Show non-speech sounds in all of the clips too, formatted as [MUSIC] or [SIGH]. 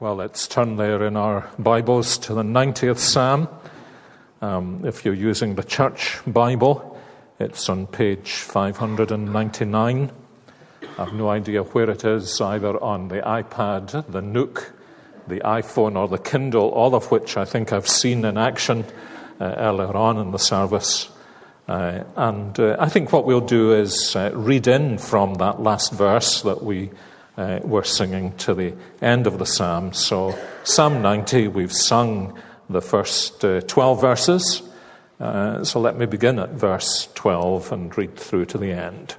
Well, let's turn there in our Bibles to the 90th Psalm. Um, if you're using the church Bible, it's on page 599. I have no idea where it is, either on the iPad, the Nook, the iPhone, or the Kindle, all of which I think I've seen in action uh, earlier on in the service. Uh, and uh, I think what we'll do is uh, read in from that last verse that we uh, we're singing to the end of the psalm. So, Psalm 90, we've sung the first uh, 12 verses. Uh, so, let me begin at verse 12 and read through to the end.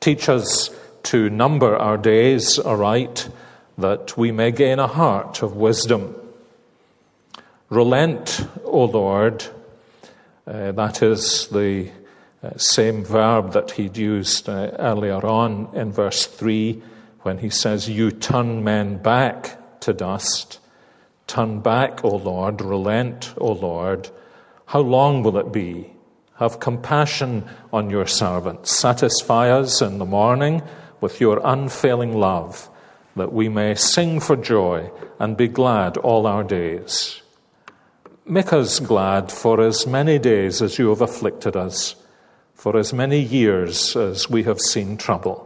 Teach us to number our days aright, that we may gain a heart of wisdom. Relent, O Lord. Uh, that is the same verb that he'd used uh, earlier on in verse 3 when he says, You turn men back to dust. Turn back, O Lord, relent, O Lord. How long will it be? Have compassion on your servants. Satisfy us in the morning with your unfailing love, that we may sing for joy and be glad all our days. Make us glad for as many days as you have afflicted us for as many years as we have seen trouble.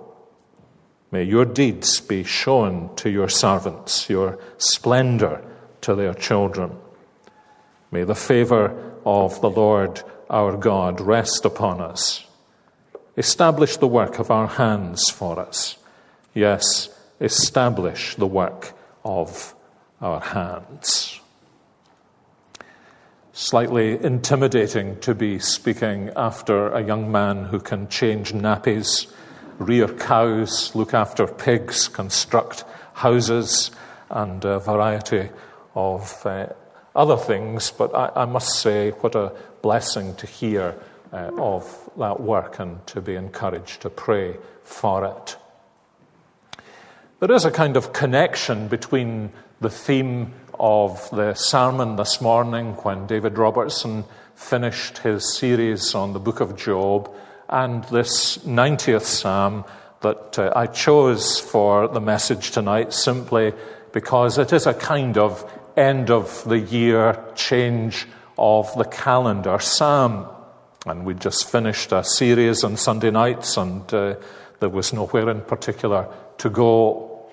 May your deeds be shown to your servants, your splendor to their children. May the favor of the Lord our God rest upon us. Establish the work of our hands for us. Yes, establish the work of our hands slightly intimidating to be speaking after a young man who can change nappies, rear cows, look after pigs, construct houses, and a variety of uh, other things. But I, I, must say, what a blessing to hear uh, of that work and to be encouraged to pray for it. There is a kind of connection between the theme of the sermon this morning when David Robertson finished his series on the book of Job and this 90th psalm that uh, I chose for the message tonight simply because it is a kind of end of the year change of the calendar psalm. And we just finished a series on Sunday nights and uh, there was nowhere in particular to go.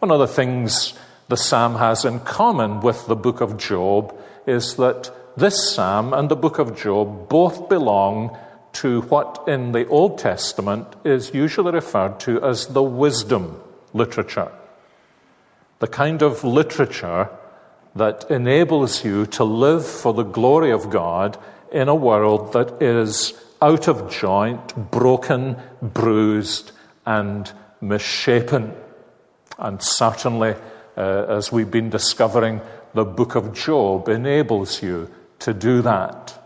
One of the things the psalm has in common with the book of Job is that this psalm and the book of Job both belong to what in the Old Testament is usually referred to as the wisdom literature. The kind of literature that enables you to live for the glory of God in a world that is out of joint, broken, bruised, and misshapen. And certainly, uh, as we've been discovering, the book of Job enables you to do that.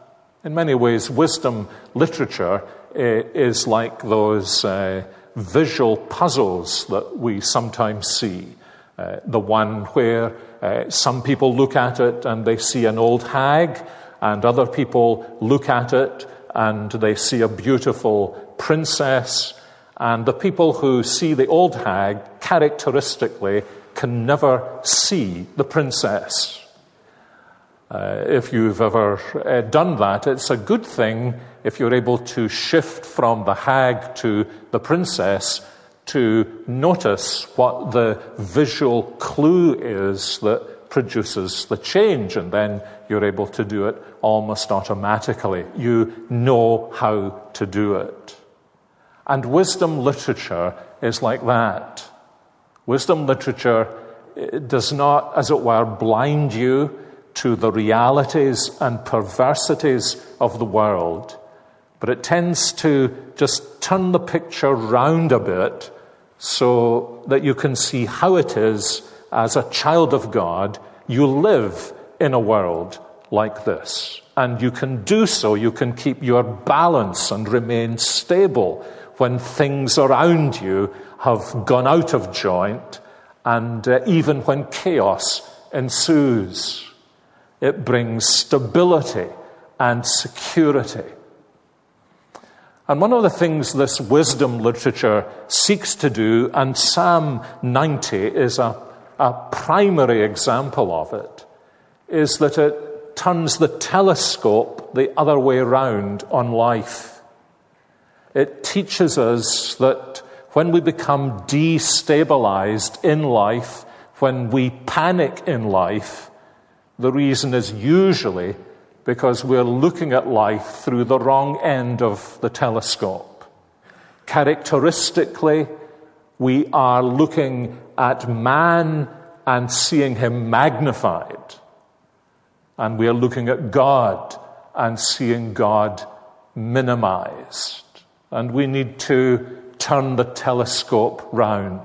In many ways, wisdom literature uh, is like those uh, visual puzzles that we sometimes see. Uh, the one where uh, some people look at it and they see an old hag, and other people look at it and they see a beautiful princess. And the people who see the old hag characteristically can never see the princess. Uh, if you've ever uh, done that, it's a good thing if you're able to shift from the hag to the princess to notice what the visual clue is that produces the change, and then you're able to do it almost automatically. You know how to do it. And wisdom literature is like that. Wisdom literature eh, does not, as it were, blind you to the realities and perversities of the world, but it tends to just turn the picture round a bit so that you can see how it is as a child of God you live in a world like this. And you can do so, you can keep your balance and remain stable when things around you have gone out of joint, and uh, even when chaos ensues, it brings stability and security. And one of the things this wisdom literature seeks to do, and Psalm 90 is a a primary example of it is that it turns the telescope the other way around on life. It teaches us that when we become destabilized in life, when we panic in life, the reason is usually because we're looking at life through the wrong end of the telescope. Characteristically, we are looking at man and seeing him magnified. And we are looking at God and seeing God minimized. And we need to turn the telescope round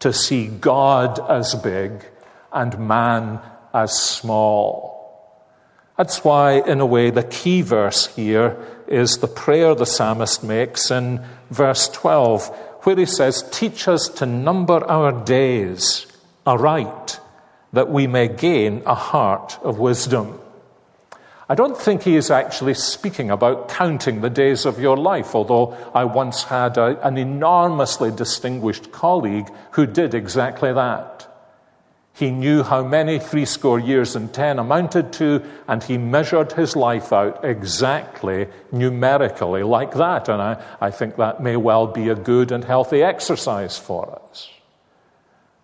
to see God as big and man as small. That's why, in a way, the key verse here is the prayer the psalmist makes in verse 12, where he says, Teach us to number our days aright, that we may gain a heart of wisdom. I don't think he is actually speaking about counting the days of your life, although I once had a, an enormously distinguished colleague who did exactly that. He knew how many threescore years and ten amounted to, and he measured his life out exactly numerically like that. And I, I think that may well be a good and healthy exercise for us.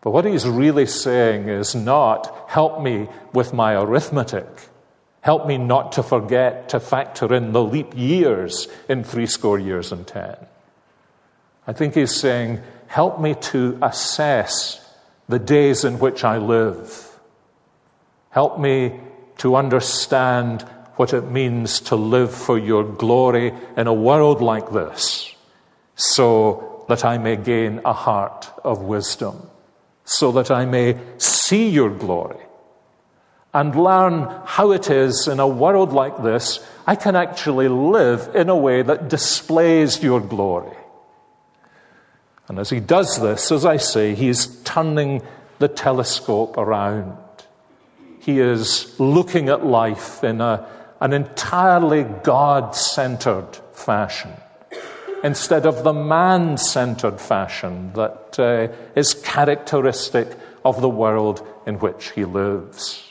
But what he's really saying is not, help me with my arithmetic. Help me not to forget to factor in the leap years in threescore years and ten. I think he's saying, help me to assess the days in which I live. Help me to understand what it means to live for your glory in a world like this, so that I may gain a heart of wisdom, so that I may see your glory and learn how it is in a world like this I can actually live in a way that displays your glory. And as he does this, as I say, he is turning the telescope around. He is looking at life in a, an entirely God centered fashion instead of the man centered fashion that uh, is characteristic of the world in which he lives.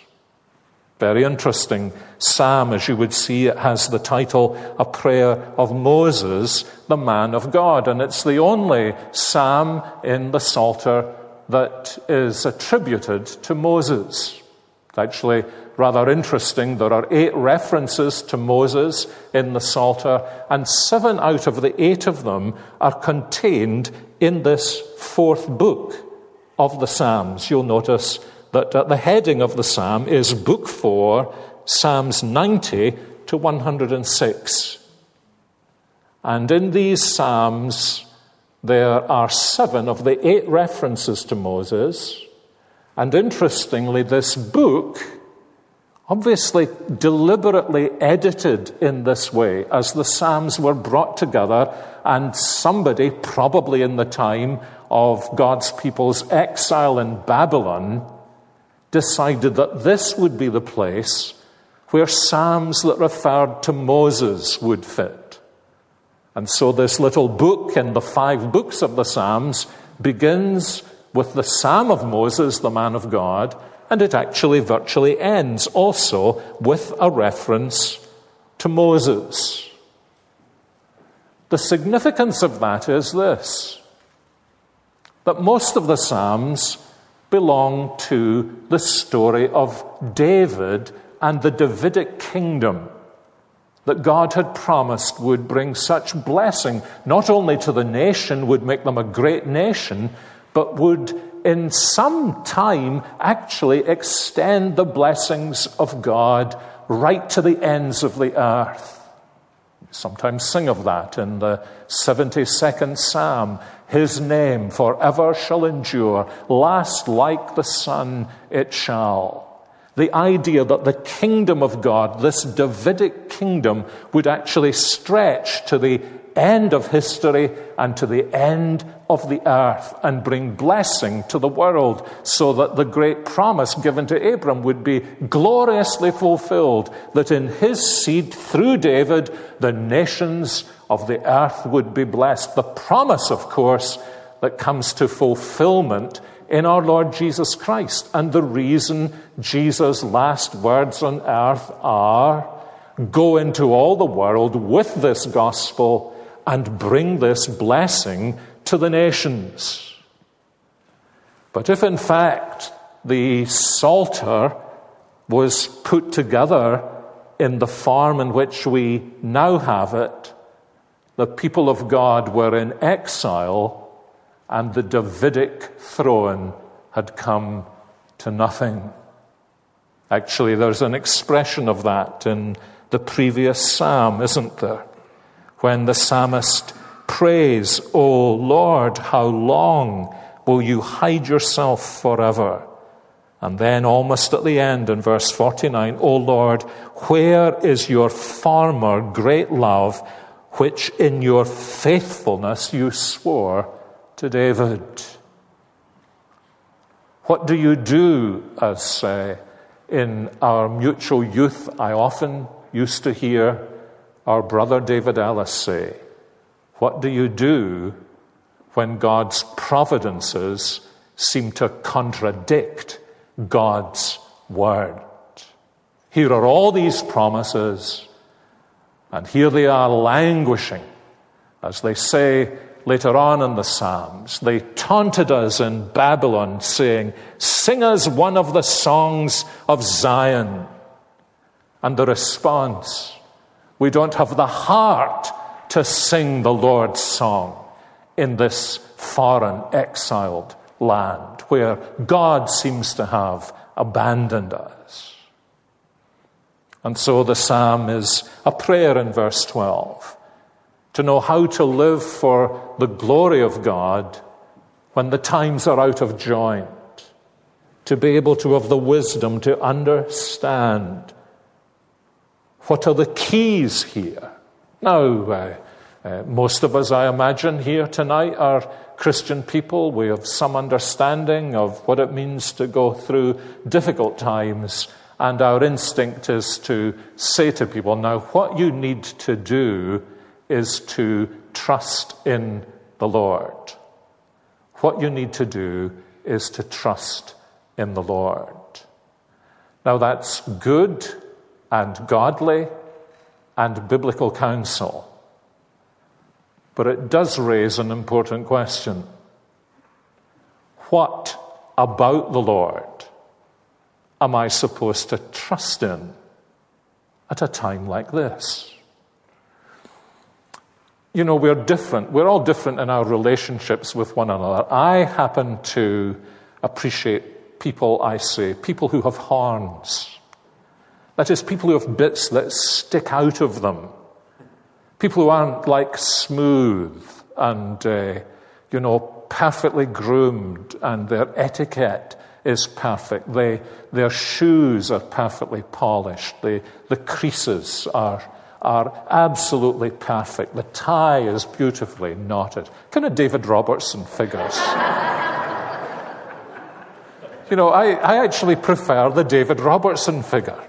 Very interesting psalm, as you would see, it has the title, A Prayer of Moses, the Man of God. And it's the only psalm in the Psalter that is attributed to Moses. It's actually rather interesting. There are eight references to Moses in the Psalter, and seven out of the eight of them are contained in this fourth book of the Psalms. You'll notice that the heading of the psalm is Book 4, Psalms 90 to 106. And in these psalms, there are seven of the eight references to Moses. And interestingly, this book, obviously deliberately edited in this way, as the Psalms were brought together, and somebody, probably in the time of God's people's exile in Babylon, decided that this would be the place where Psalms that referred to Moses would fit. And so this little book in the five books of the Psalms begins with the Psalm of Moses, the man of God, and it actually virtually ends also with a reference to Moses. The significance of that is this that most of the Psalms belong to the story of David and the Davidic kingdom that God had promised would bring such blessing, not only to the nation, would make them a great nation, but would in some time actually extend the blessings of God right to the ends of the earth. Sometimes sing of that in the 72nd Psalm. His name forever shall endure, last like the sun it shall. The idea that the kingdom of God, this Davidic kingdom, would actually stretch to the end of history and to the end of the earth and bring blessing to the world so that the great promise given to Abram would be gloriously fulfilled, that in his seed, through David, the nations of the earth would be blessed. The promise, of course, that comes to fulfillment in our Lord Jesus Christ. And the reason Jesus' last words on earth are go into all the world with this gospel and bring this blessing to the nations. But if in fact the Psalter was put together in the form in which we now have it, the people of God were in exile and the Davidic throne had come to nothing. Actually, there's an expression of that in the previous psalm, isn't there? When the psalmist prays, O Lord, how long will you hide yourself forever? And then, almost at the end, in verse 49, O Lord, where is your former great love, which in your faithfulness you swore to David? What do you do as uh, in our mutual youth? I often used to hear our brother David Ellis say, What do you do when God's providences seem to contradict God's word? Here are all these promises, and here they are languishing, as they say later on in the Psalms. They taunted us in Babylon, saying, Sing us one of the songs of Zion. And the response, we don't have the heart to sing the Lord's song in this foreign, exiled land where God seems to have abandoned us. And so the psalm is a prayer in verse 12 to know how to live for the glory of God when the times are out of joint, to be able to have the wisdom to understand what are the keys here. Now, uh, uh, most of us, I imagine, here tonight are Christian people. We have some understanding of what it means to go through difficult times. And our instinct is to say to people, now, what you need to do is to trust in the Lord. What you need to do is to trust in the Lord. Now, that's good and godly and biblical counsel. But it does raise an important question. What about the Lord am I supposed to trust in at a time like this? you know, we're different. We're all different in our relationships with one another. I happen to appreciate people, I say, people who have horns. That is, people who have bits that stick out of them. People who aren't like smooth and, uh, you know, perfectly groomed and their etiquette is perfect. They, their shoes are perfectly polished. The, the creases are are absolutely perfect. The tie is beautifully knotted. Kind of David Robertson figures. [LAUGHS] you know, I, I actually prefer the David Robertson figure.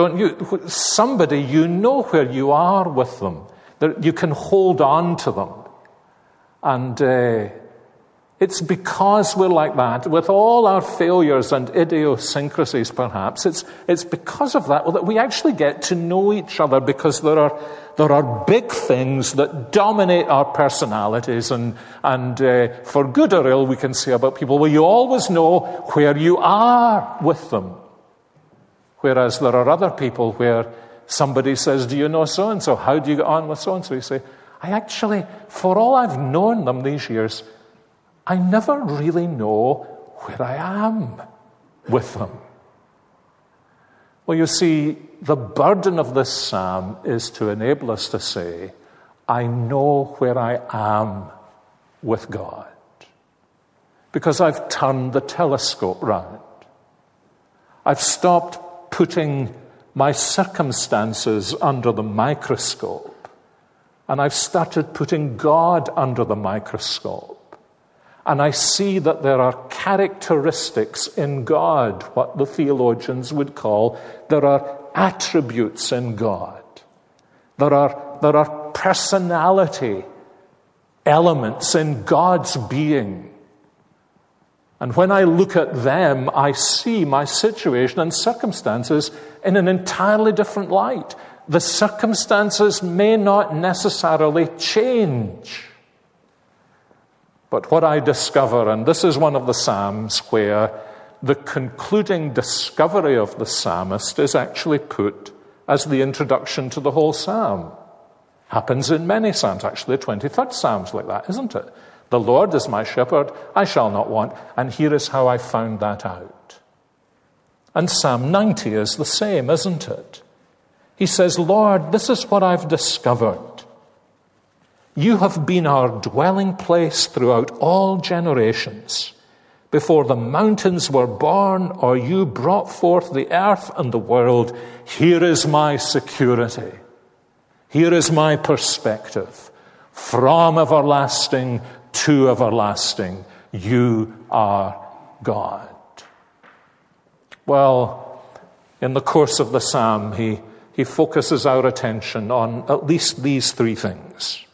Don't you? Somebody, you know where you are with them. That you can hold on to them. And uh, it's because we're like that, with all our failures and idiosyncrasies, perhaps, it's, it's because of that that we actually get to know each other because there are, there are big things that dominate our personalities, and, and uh, for good or ill, we can say about people, well, you always know where you are with them. Whereas there are other people where somebody says, Do you know so and so? How do you get on with so and so? You say, I actually, for all I've known them these years, I never really know where I am with them. Well, you see, the burden of this psalm is to enable us to say, I know where I am with God. Because I've turned the telescope round. I've stopped putting my circumstances under the microscope. And I've started putting God under the microscope. And I see that there are characteristics in God, what the theologians would call, there are attributes in God. There are, there are personality elements in God's being And when I look at them, I see my situation and circumstances in an entirely different light. The circumstances may not necessarily change. But what I discover, and this is one of the Psalms where the concluding discovery of the psalmist is actually put as the introduction to the whole psalm. Happens in many psalms, actually, the 23rd psalm's like that, isn't it? The Lord is my shepherd, I shall not want. And here is how I found that out. And Psalm 90 is the same, isn't it? He says, Lord, this is what I've discovered. You have been our dwelling place throughout all generations. Before the mountains were born, or you brought forth the earth and the world, here is my security. Here is my perspective. From everlasting to everlasting, you are God. Well, in the course of the psalm, he, he focuses our attention on at least these three things.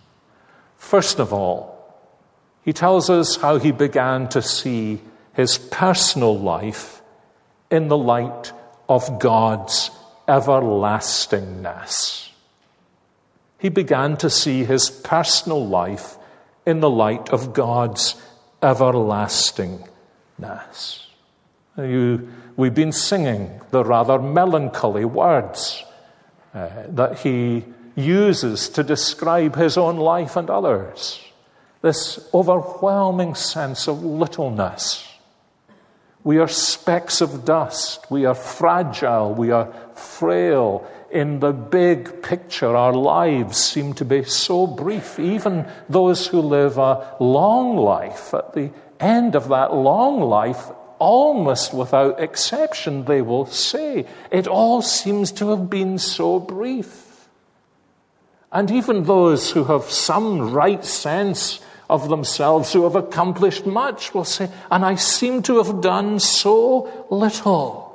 First of all, he tells us how he began to see his personal life in the light of God's everlastingness. He began to see his personal life in the light of God's everlastingness. You, we've been singing the rather melancholy words uh, that he uses to describe his own life and others this overwhelming sense of littleness. We are specks of dust. We are fragile. We are frail. In the big picture, our lives seem to be so brief. Even those who live a long life, at the end of that long life, almost without exception, they will say, it all seems to have been so brief. And even those who have some right sense of themselves who have accomplished much will say, and I seem to have done so little.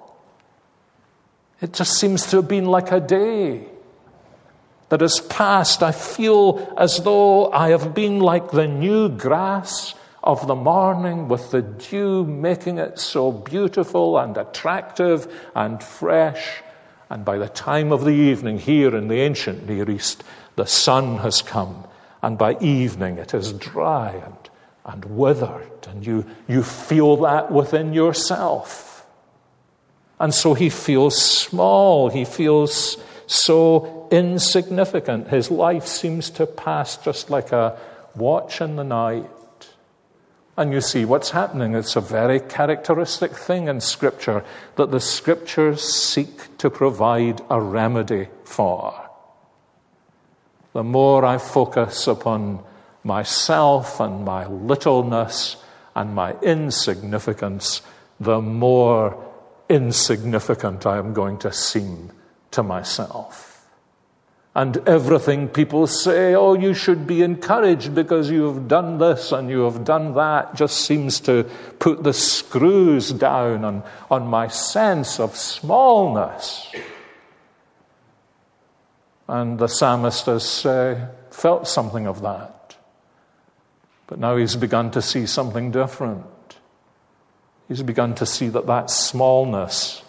It just seems to have been like a day that has passed. I feel as though I have been like the new grass of the morning with the dew making it so beautiful and attractive and fresh. And by the time of the evening here in the ancient Near East, the sun has come and by evening it is dry and, and withered, and you, you feel that within yourself. And so he feels small, he feels so insignificant. His life seems to pass just like a watch in the night. And you see what's happening. It's a very characteristic thing in Scripture that the Scriptures seek to provide a remedy for the more I focus upon myself and my littleness and my insignificance, the more insignificant I am going to seem to myself. And everything people say, oh, you should be encouraged because you have done this and you have done that, just seems to put the screws down on, on my sense of smallness. And the psalmist has felt something of that. But now he's begun to see something different. He's begun to see that that smallness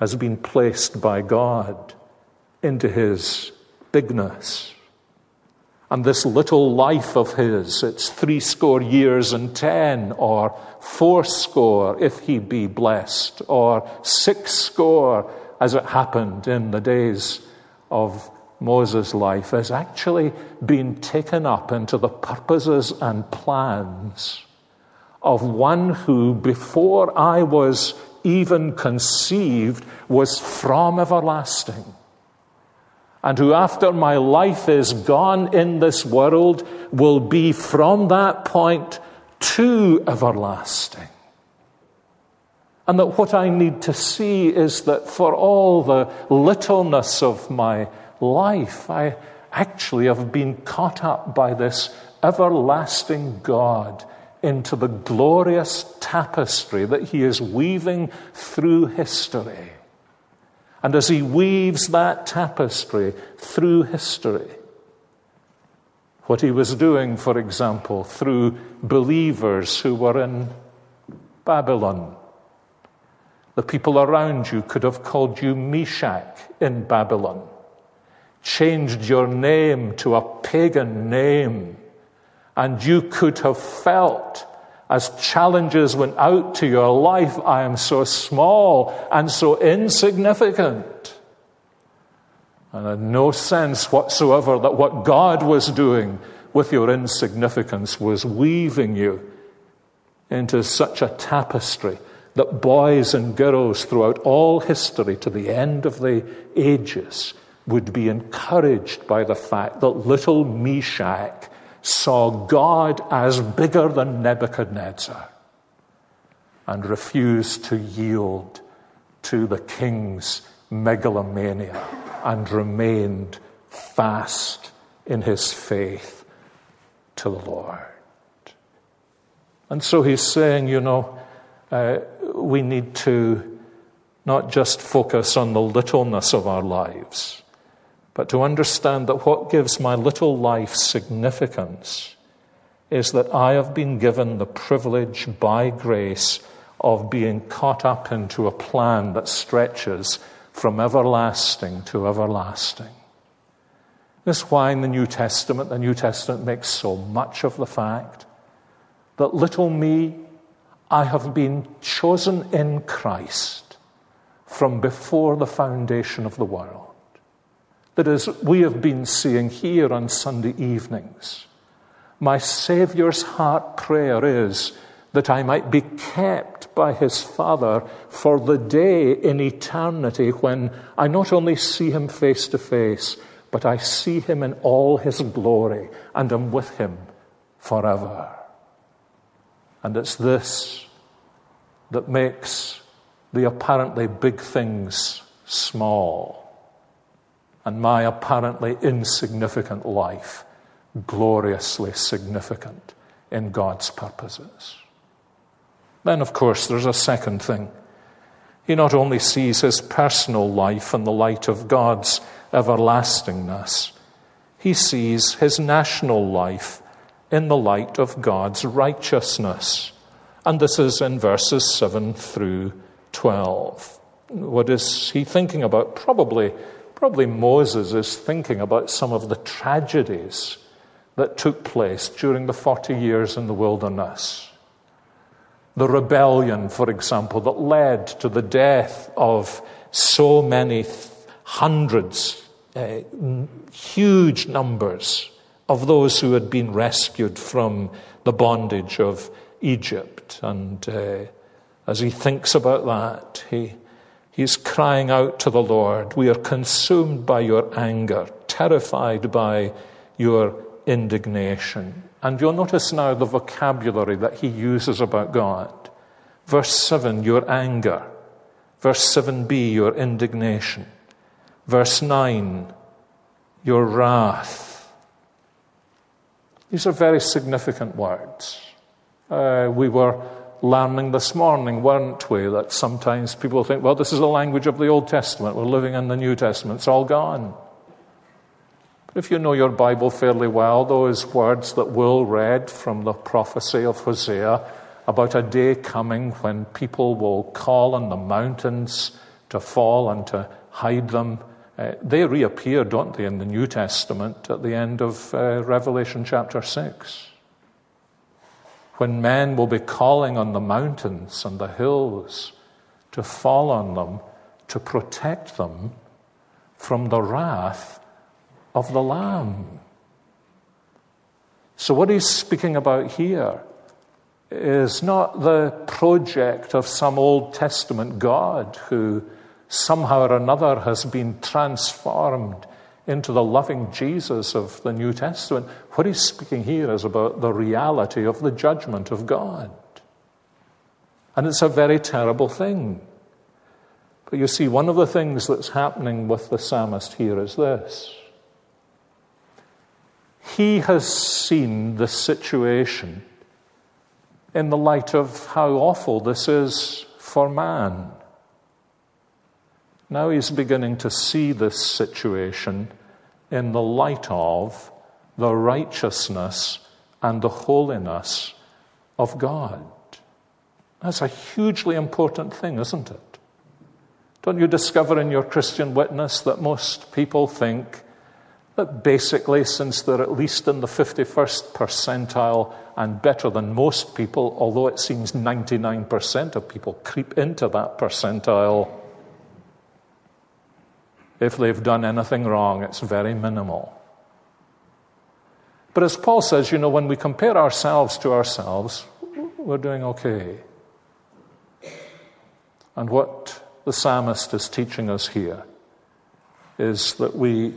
has been placed by God into his bigness. And this little life of his, it's three score years and ten, or four score if he be blessed, or six score as it happened in the days of Moses' life has actually been taken up into the purposes and plans of one who, before I was even conceived, was from everlasting. And who, after my life is gone in this world, will be from that point to everlasting. And that what I need to see is that for all the littleness of my life. I actually have been caught up by this everlasting God into the glorious tapestry that He is weaving through history. And as He weaves that tapestry through history, what He was doing, for example, through believers who were in Babylon. The people around you could have called you Meshach in Babylon, changed your name to a pagan name, and you could have felt as challenges went out to your life, I am so small and so insignificant. And had no sense whatsoever that what God was doing with your insignificance was weaving you into such a tapestry that boys and girls throughout all history to the end of the ages would be encouraged by the fact that little Meshach saw God as bigger than Nebuchadnezzar and refused to yield to the king's megalomania and remained fast in his faith to the Lord. And so he's saying, you know, uh, we need to not just focus on the littleness of our lives, but to understand that what gives my little life significance is that I have been given the privilege by grace of being caught up into a plan that stretches from everlasting to everlasting. This is why in the New Testament, the New Testament makes so much of the fact that little me, I have been chosen in Christ from before the foundation of the world. That is, we have been seeing here on Sunday evenings. My Saviour's heart prayer is that I might be kept by his Father for the day in eternity when I not only see him face to face, but I see him in all his glory and am with him forever. And it's this that makes the apparently big things small and my apparently insignificant life gloriously significant in God's purposes. Then, of course, there's a second thing. He not only sees his personal life in the light of God's everlastingness, he sees his national life in the light of God's righteousness. And this is in verses 7 through 12. What is he thinking about? Probably Probably Moses is thinking about some of the tragedies that took place during the 40 years in the wilderness. The rebellion, for example, that led to the death of so many hundreds, uh, huge numbers of those who had been rescued from the bondage of Egypt. And uh, as he thinks about that, he He's crying out to the Lord, We are consumed by your anger, terrified by your indignation. And you'll notice now the vocabulary that he uses about God. Verse 7, your anger. Verse 7b, your indignation. Verse 9, your wrath. These are very significant words. Uh, we were learning this morning, weren't we? That sometimes people think, well, this is the language of the Old Testament. We're living in the New Testament. It's all gone. But if you know your Bible fairly well, those words that Will read from the prophecy of Hosea about a day coming when people will call on the mountains to fall and to hide them, uh, they reappear, don't they, in the New Testament at the end of uh, Revelation chapter 6 when men will be calling on the mountains and the hills to fall on them to protect them from the wrath of the Lamb. So, what he's speaking about here is not the project of some Old Testament God who somehow or another has been transformed into the loving Jesus of the New Testament. What he's speaking here is about the reality of the judgment of God. And it's a very terrible thing. But you see, one of the things that's happening with the psalmist here is this. He has seen the situation in the light of how awful this is for man. Now he's beginning to see this situation in the light of the righteousness and the holiness of God. That's a hugely important thing, isn't it? Don't you discover in your Christian witness that most people think that basically, since they're at least in the 51st percentile and better than most people, although it seems 99% of people creep into that percentile, if they've done anything wrong, it's very minimal. But as Paul says, you know, when we compare ourselves to ourselves, we're doing okay. And what the psalmist is teaching us here is that we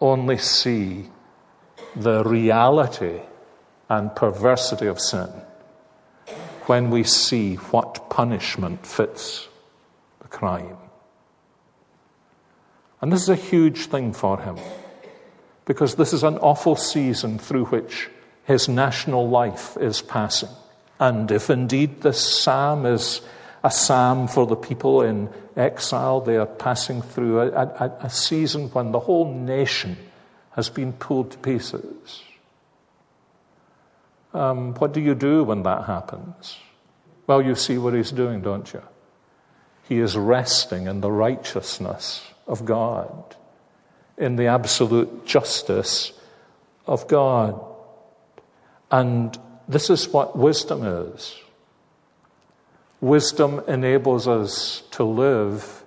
only see the reality and perversity of sin when we see what punishment fits the crime. And this is a huge thing for him because this is an awful season through which his national life is passing. And if indeed this psalm is a psalm for the people in exile, they are passing through a, a, a season when the whole nation has been pulled to pieces. Um, what do you do when that happens? Well, you see what he's doing, don't you? He is resting in the righteousness of God, in the absolute justice of God. And this is what wisdom is. Wisdom enables us to live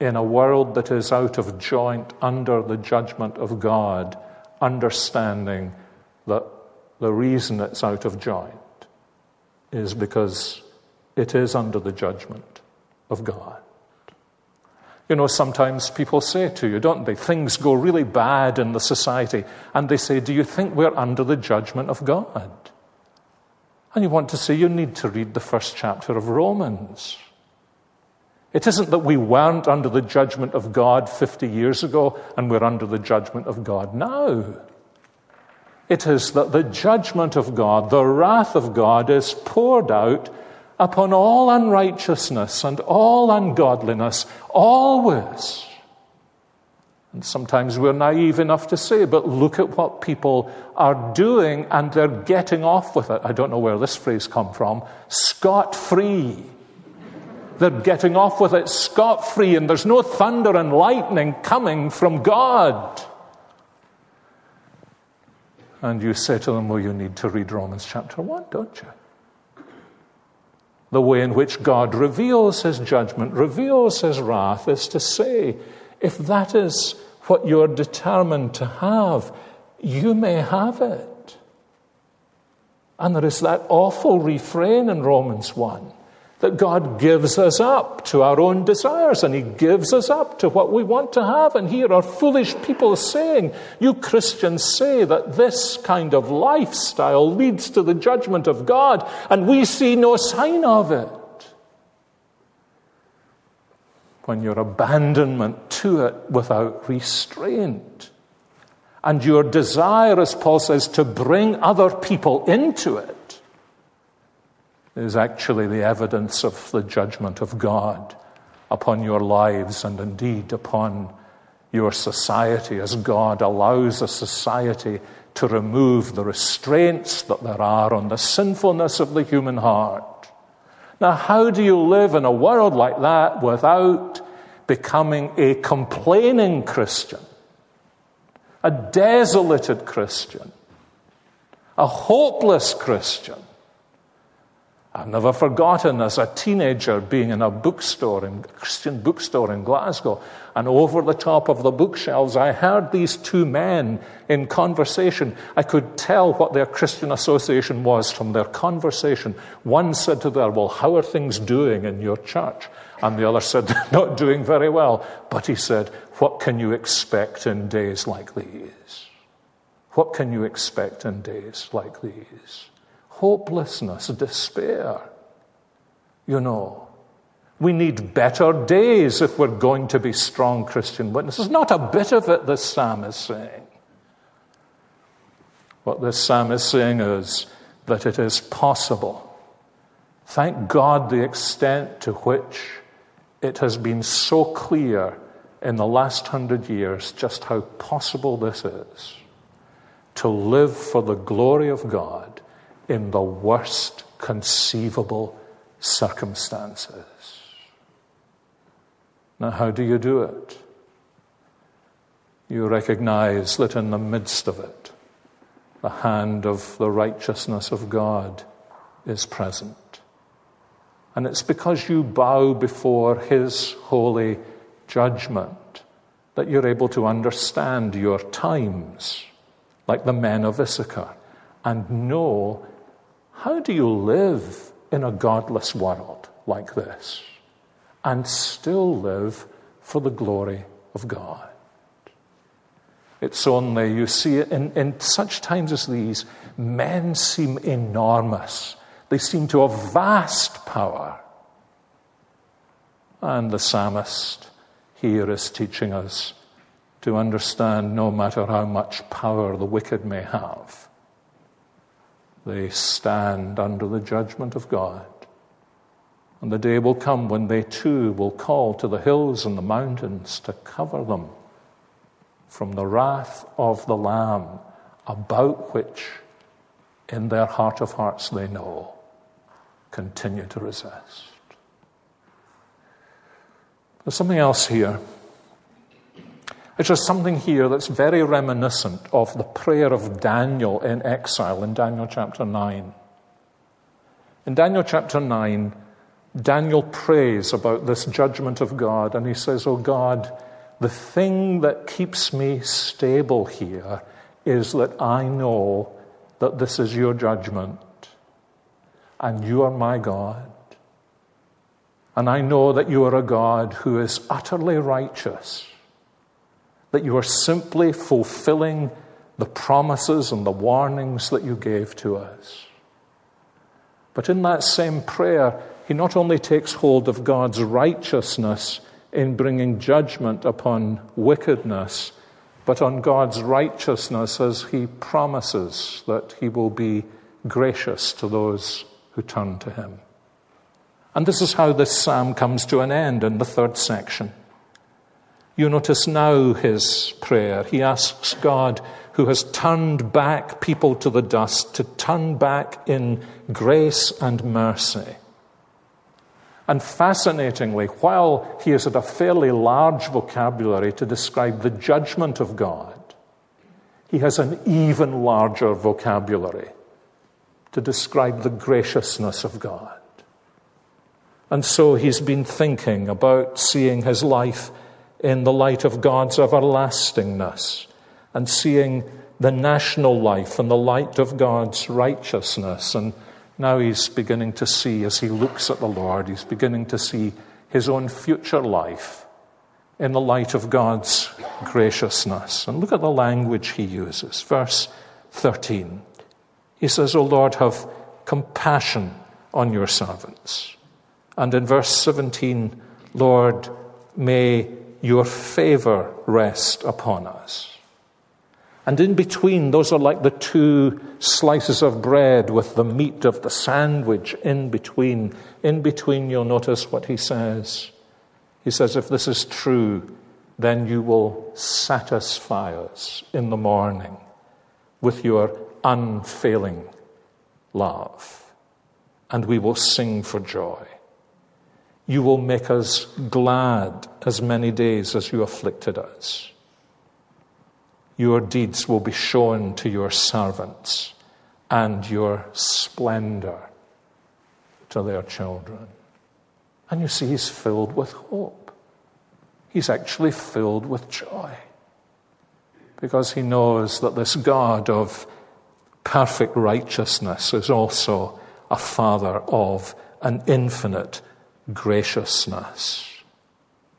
in a world that is out of joint under the judgment of God, understanding that the reason it's out of joint is because it is under the judgment of God. You know, sometimes people say to you, don't they? Things go really bad in the society, and they say, Do you think we're under the judgment of God? And you want to say, You need to read the first chapter of Romans. It isn't that we weren't under the judgment of God 50 years ago and we're under the judgment of God now. It is that the judgment of God, the wrath of God, is poured out upon all unrighteousness and all ungodliness, always. And sometimes we're naive enough to say, but look at what people are doing and they're getting off with it. I don't know where this phrase come from. Scot free. They're getting off with it scot free, and there's no thunder and lightning coming from God. And you say to them, Well, you need to read Romans chapter 1, don't you? The way in which God reveals his judgment, reveals his wrath, is to say, if that is what you're determined to have, you may have it. And there is that awful refrain in Romans 1 that God gives us up to our own desires and He gives us up to what we want to have. And here are foolish people saying, You Christians say that this kind of lifestyle leads to the judgment of God, and we see no sign of it. When your abandonment to it without restraint, and your desire, as Paul says, to bring other people into it is actually the evidence of the judgment of God upon your lives and indeed upon your society as God allows a society to remove the restraints that there are on the sinfulness of the human heart. Now, how do you live in a world like that without becoming a complaining Christian, a desolated Christian, a hopeless Christian? I've never forgotten as a teenager being in a bookstore, in a Christian bookstore in Glasgow, and over the top of the bookshelves, I heard these two men in conversation. I could tell what their Christian association was from their conversation. One said to the other, Well, how are things doing in your church? And the other said, [LAUGHS] Not doing very well. But he said, What can you expect in days like these? What can you expect in days like these? Hopelessness, despair. You know, we need better days if we're going to be strong Christian witnesses. Not a bit of it, this psalm is saying. What this psalm is saying is that it is possible. Thank God the extent to which it has been so clear in the last hundred years just how possible this is to live for the glory of God in the worst conceivable circumstances. Now, how do you do it? You recognize that in the midst of it, the hand of the righteousness of God is present. And it's because you bow before His holy judgment that you're able to understand your times, like the men of Issachar, and know how do you live in a godless world like this and still live for the glory of God. It's only, you see, in, in such times as these, men seem enormous. They seem to have vast power. And the psalmist here is teaching us to understand no matter how much power the wicked may have, they stand under the judgment of God. And the day will come when they too will call to the hills and the mountains to cover them from the wrath of the Lamb, about which in their heart of hearts they know, continue to resist. There's something else here. It's just something here that's very reminiscent of the prayer of Daniel in exile in Daniel chapter 9. In Daniel chapter 9, Daniel prays about this judgment of God, and he says, Oh God, the thing that keeps me stable here is that I know that this is your judgment, and you are my God. And I know that you are a God who is utterly righteous, that you are simply fulfilling the promises and the warnings that you gave to us. But in that same prayer, he not only takes hold of God's righteousness in bringing judgment upon wickedness, but on God's righteousness as he promises that he will be gracious to those who turn to him. And this is how this psalm comes to an end in the third section. You notice now his prayer. He asks God, who has turned back people to the dust, to turn back in grace and mercy. And fascinatingly, while he is at a fairly large vocabulary to describe the judgment of God, he has an even larger vocabulary to describe the graciousness of God. And so he's been thinking about seeing his life in the light of God's everlastingness and seeing the national life in the light of God's righteousness and now he's beginning to see, as he looks at the Lord, he's beginning to see his own future life in the light of God's graciousness. And look at the language he uses. Verse 13. He says, O Lord, have compassion on your servants. And in verse 17, Lord, may your favor rest upon us. And in between, those are like the two slices of bread with the meat of the sandwich in between. In between, you'll notice what he says. He says, If this is true, then you will satisfy us in the morning with your unfailing love, and we will sing for joy. You will make us glad as many days as you afflicted us. Your deeds will be shown to your servants and your splendor to their children. And you see, he's filled with hope. He's actually filled with joy because he knows that this God of perfect righteousness is also a father of an infinite graciousness.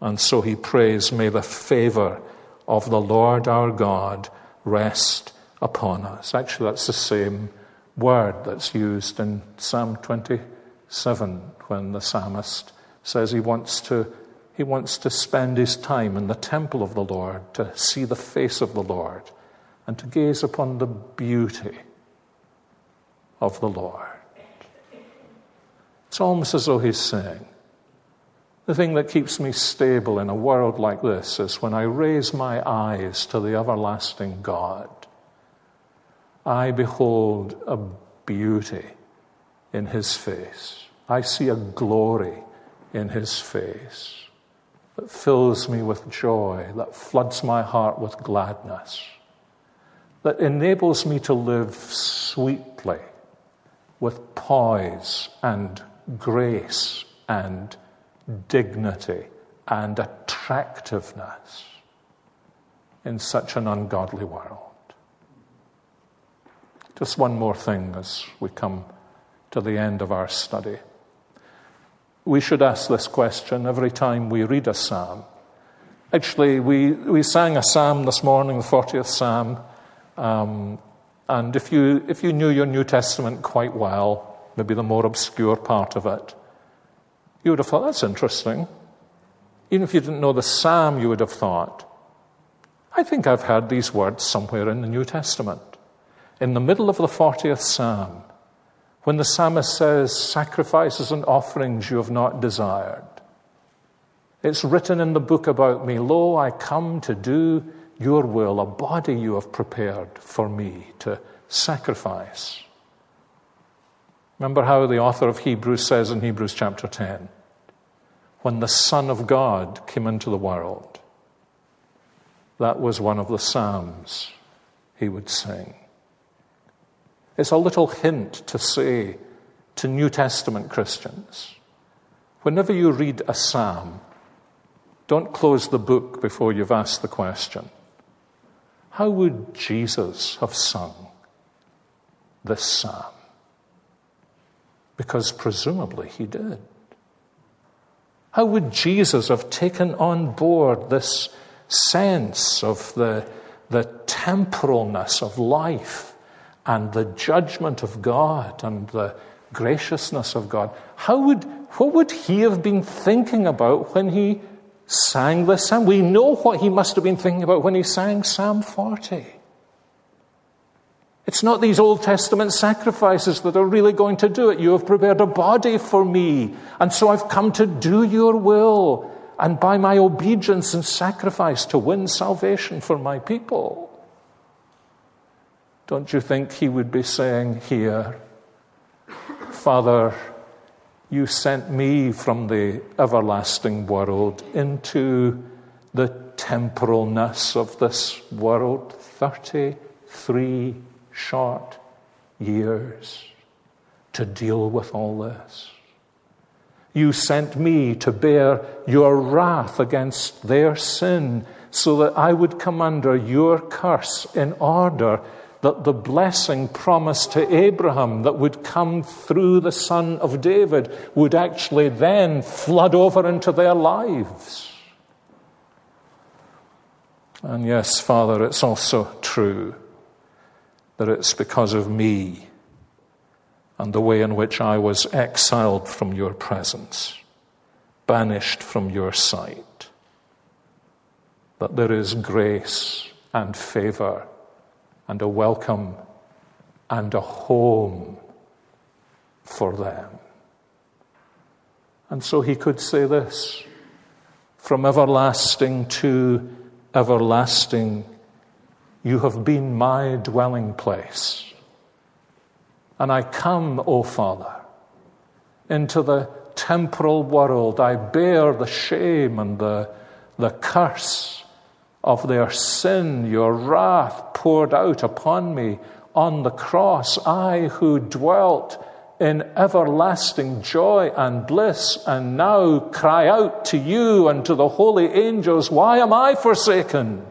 And so he prays, May the favor of the Lord our God rest upon us. Actually, that's the same word that's used in Psalm 27 when the psalmist says he wants to, he wants to spend his time in the temple of the Lord, to see the face of the Lord, and to gaze upon the beauty of the Lord. It's almost as though he's saying, the thing that keeps me stable in a world like this is when I raise my eyes to the everlasting God, I behold a beauty in his face. I see a glory in his face that fills me with joy, that floods my heart with gladness, that enables me to live sweetly with poise and grace and dignity and attractiveness in such an ungodly world. Just one more thing as we come to the end of our study. We should ask this question every time we read a psalm. Actually, we, we sang a psalm this morning, the 40th psalm. Um, and if you, if you knew your New Testament quite well, maybe the more obscure part of it, you would have thought, that's interesting. Even if you didn't know the psalm, you would have thought, I think I've heard these words somewhere in the New Testament. In the middle of the 40th psalm, when the psalmist says, Sacrifices and offerings you have not desired. It's written in the book about me, Lo, I come to do your will, a body you have prepared for me to sacrifice. Remember how the author of Hebrews says in Hebrews chapter 10 when the Son of God came into the world, that was one of the Psalms he would sing. It's a little hint to say to New Testament Christians whenever you read a Psalm, don't close the book before you've asked the question How would Jesus have sung this Psalm? Because presumably he did. How would Jesus have taken on board this sense of the, the temporalness of life and the judgment of God and the graciousness of God? How would, what would he have been thinking about when he sang this psalm? We know what he must have been thinking about when he sang Psalm 40. It's not these Old Testament sacrifices that are really going to do it. You have prepared a body for me, and so I've come to do your will and by my obedience and sacrifice to win salvation for my people. Don't you think he would be saying here, Father, you sent me from the everlasting world into the temporalness of this world 33 short years to deal with all this. You sent me to bear your wrath against their sin so that I would come under your curse in order that the blessing promised to Abraham that would come through the son of David would actually then flood over into their lives. And yes, Father, it's also true that it's because of me and the way in which I was exiled from your presence, banished from your sight, that there is grace and favor and a welcome and a home for them. And so he could say this from everlasting to everlasting you have been my dwelling place. And I come, O Father, into the temporal world. I bear the shame and the, the curse of their sin, your wrath poured out upon me on the cross. I who dwelt in everlasting joy and bliss, and now cry out to you and to the holy angels, Why am I forsaken?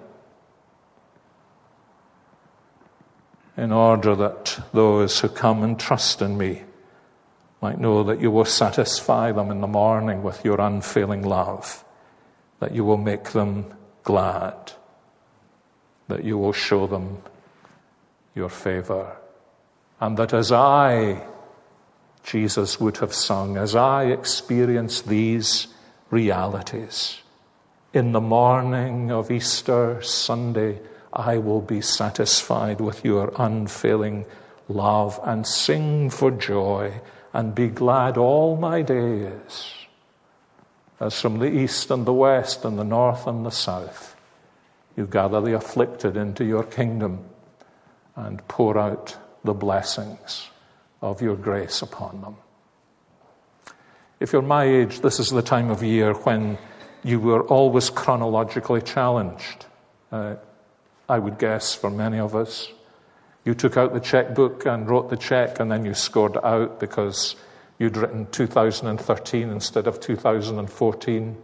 In order that those who come and trust in me might know that you will satisfy them in the morning with your unfailing love, that you will make them glad, that you will show them your favor, and that as I, Jesus, would have sung, as I experience these realities, in the morning of Easter Sunday, I will be satisfied with your unfailing love and sing for joy and be glad all my days. As from the east and the west and the north and the south, you gather the afflicted into your kingdom and pour out the blessings of your grace upon them. If you're my age, this is the time of year when you were always chronologically challenged. Uh, I would guess for many of us. You took out the checkbook and wrote the check, and then you scored out because you'd written 2013 instead of 2014.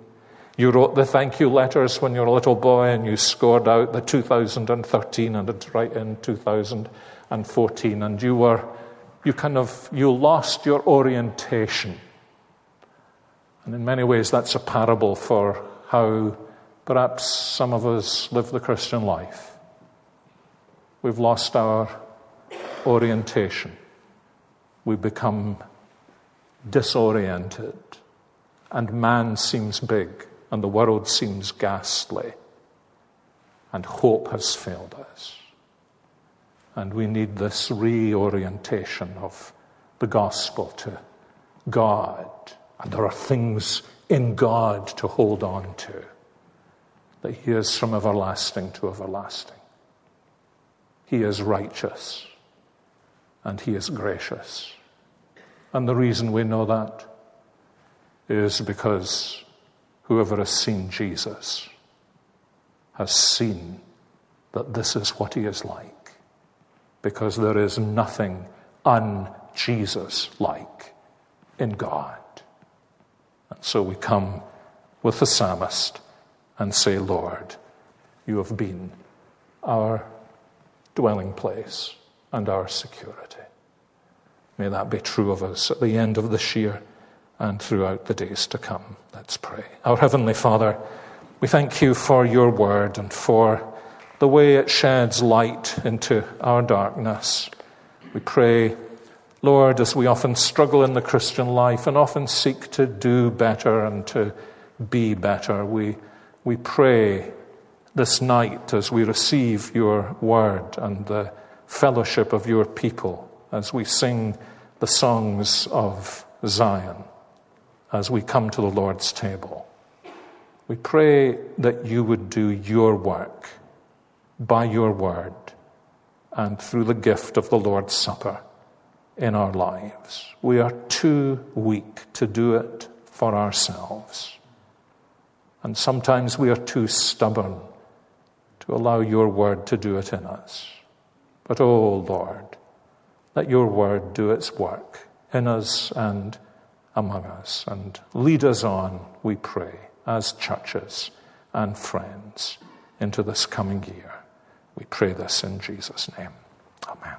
You wrote the thank you letters when you were a little boy, and you scored out the 2013 and it's right in 2014, and you were, you kind of, you lost your orientation. And in many ways, that's a parable for how perhaps some of us live the Christian life. We've lost our orientation. We become disoriented, and man seems big, and the world seems ghastly, and hope has failed us. And we need this reorientation of the gospel to God. And there are things in God to hold on to, that He is from everlasting to everlasting. He is righteous and He is gracious. And the reason we know that is because whoever has seen Jesus has seen that this is what He is like. Because there is nothing un Jesus like in God. And so we come with the psalmist and say, Lord, you have been our dwelling place and our security. May that be true of us at the end of this year and throughout the days to come. Let's pray. Our Heavenly Father, we thank you for your word and for the way it sheds light into our darkness. We pray, Lord, as we often struggle in the Christian life and often seek to do better and to be better, we, we pray this night as we receive your word and the fellowship of your people, as we sing the songs of Zion, as we come to the Lord's table. We pray that you would do your work by your word and through the gift of the Lord's Supper in our lives. We are too weak to do it for ourselves. And sometimes we are too stubborn to allow your word to do it in us. But, oh Lord, let your word do its work in us and among us and lead us on, we pray, as churches and friends into this coming year. We pray this in Jesus' name. Amen.